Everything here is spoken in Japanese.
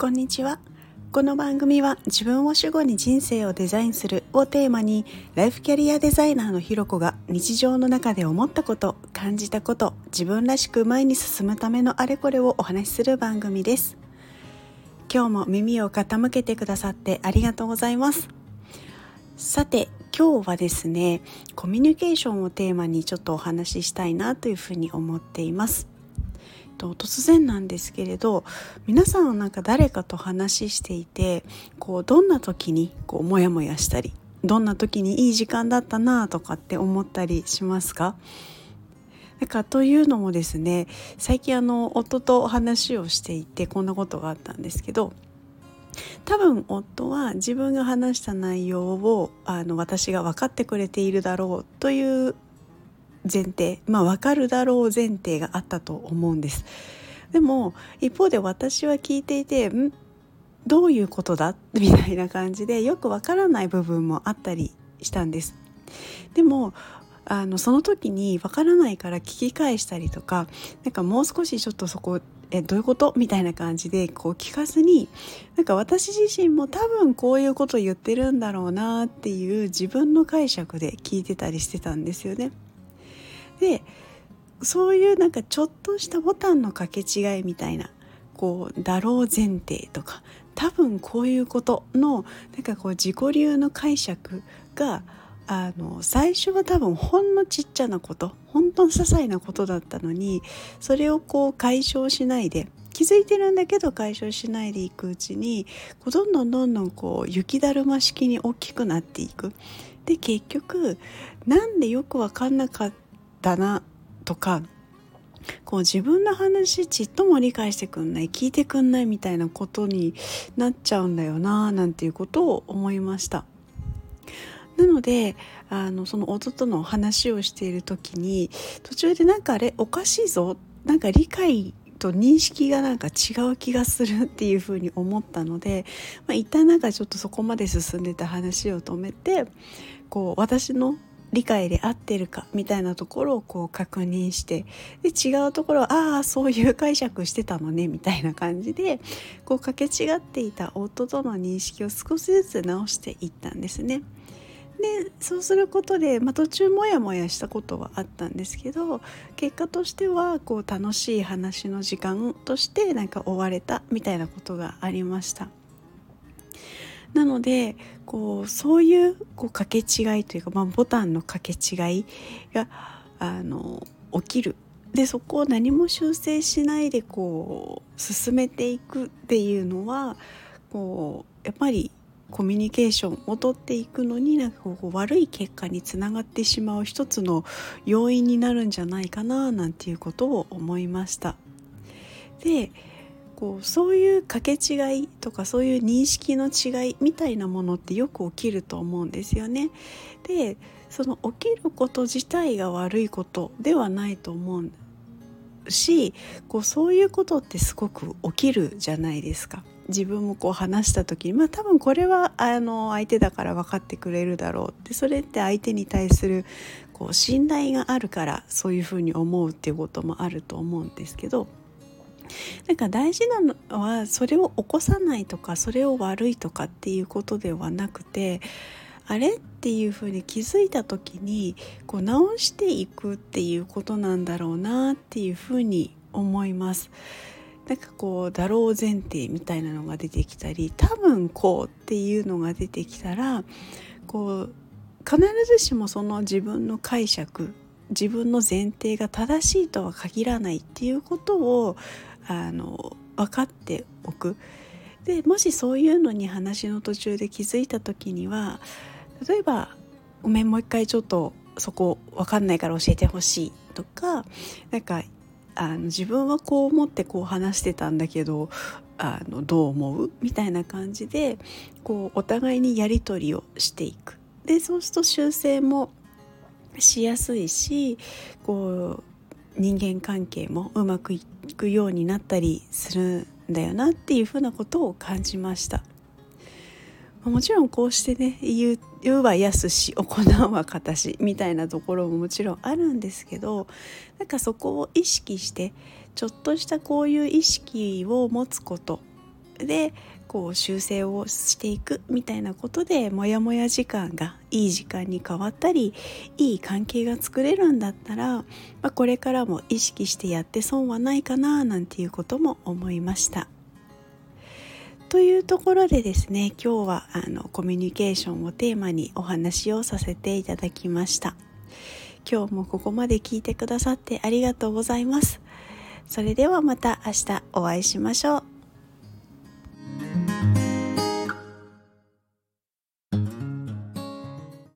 こんにちは。この番組は自分を主語に人生をデザインするをテーマにライフキャリアデザイナーのひろこが日常の中で思ったこと感じたこと自分らしく前に進むためのあれこれをお話しする番組です。今日も耳を傾けてくださってありがとうございます。さて今日はですねコミュニケーションをテーマにちょっとお話ししたいなというふうに思っています。と突然なんですけれど皆さんはなんか誰かと話していてこうどんな時にこうモヤモヤしたりどんな時にいい時間だったなとかって思ったりしますか？なんかというのもですね最近あの夫と話をしていてこんなことがあったんですけど多分夫は自分が話した内容をあの私が分かってくれているだろうという前提まあ分かるだろう前提があったと思うんです。でも一方で私は聞いていてん？どういうことだ？みたいな感じでよくわからない部分もあったりしたんです。でもあのその時にわからないから聞き返したりとかなんかもう少しちょっとそこえどういうこと？みたいな感じでこう聞かずになんか私自身も多分こういうこと言ってるんだろうなっていう自分の解釈で聞いてたりしてたんですよね。でそういうなんかちょっとしたボタンの掛け違いみたいなこうだろう前提とか多分こういうことのなんかこう自己流の解釈があの最初は多分ほんのちっちゃなこと本当に些細なことだったのにそれをこう解消しないで気づいてるんだけど解消しないでいくうちにこうどんどんどんどんこう雪だるま式に大きくなっていく。で結局なんでよく分かんなかっただなとかこう自分の話ちっとも理解してくんない聞いてくんないみたいなことになっちゃうんだよななんていうことを思いました。なのであのその夫との話をしている時に途中でなんかあれおかしいぞなんか理解と認識がなんか違う気がするっていうふうに思ったので、まあ、一旦なんかちょっとそこまで進んでた話を止めてこう私の理解で合ってるかみたいなところをこう確認してで違うところはああそういう解釈してたのねみたいな感じでこう掛け違っていた夫との認識を少しずつ直していったんですね。でそうすることで、まあ、途中モヤモヤしたことはあったんですけど結果としてはこう楽しい話の時間としてなんか終われたみたいなことがありました。なのでこうそういうこう掛け違いというか、まあ、ボタンの掛け違いがあの起きるでそこを何も修正しないでこう進めていくっていうのはこうやっぱりコミュニケーションをとっていくのになんかこう悪い結果につながってしまう一つの要因になるんじゃないかななんていうことを思いました。でこうそういう掛け違いとかそういう認識の違いみたいなものってよく起きると思うんですよね。でその起きること自体が悪いことではないと思うしこうそういうことってすごく起きるじゃないですか。自分もこう話した時にまあ多分これはあの相手だから分かってくれるだろうってそれって相手に対するこう信頼があるからそういうふうに思うっていうこともあると思うんですけどなんか大事なのはそれを起こさないとかそれを悪いとかっていうことではなくてあれっていうふうに気づいた時にこう直していくっていうことなんだろうなっていうふうに思います。なんかこうだろう前提みたいなのが出てきたり多分こうっていうのが出てきたらこう必ずしもその自分の解釈自分の前提が正しいとは限らないっていうことをあの分かっておくでもしそういうのに話の途中で気づいた時には例えば「ごめんもう一回ちょっとそこ分かんないから教えてほしい」とかなんかあの自分はこう思ってこう話してたんだけどあのどう思う？みたいな感じでこうお互いにやり取りをしていく。でそうすると修正もしやすいしこう人間関係もうまくいくようになったりするんだよなっていうふうなことを感じました。もちろんこうしてね言う言うは易し行うは形みたいなところももちろんあるんですけどなんかそこを意識してちょっとしたこういう意識を持つことでこう修正をしていくみたいなことでモヤモヤ時間がいい時間に変わったりいい関係が作れるんだったら、まあ、これからも意識してやって損はないかななんていうことも思いました。というところでですね今日はあのコミュニケーションをテーマにお話をさせていただきました。今日もここまで聞いてくださってありがとうございます。それではまた明日お会いしましょう。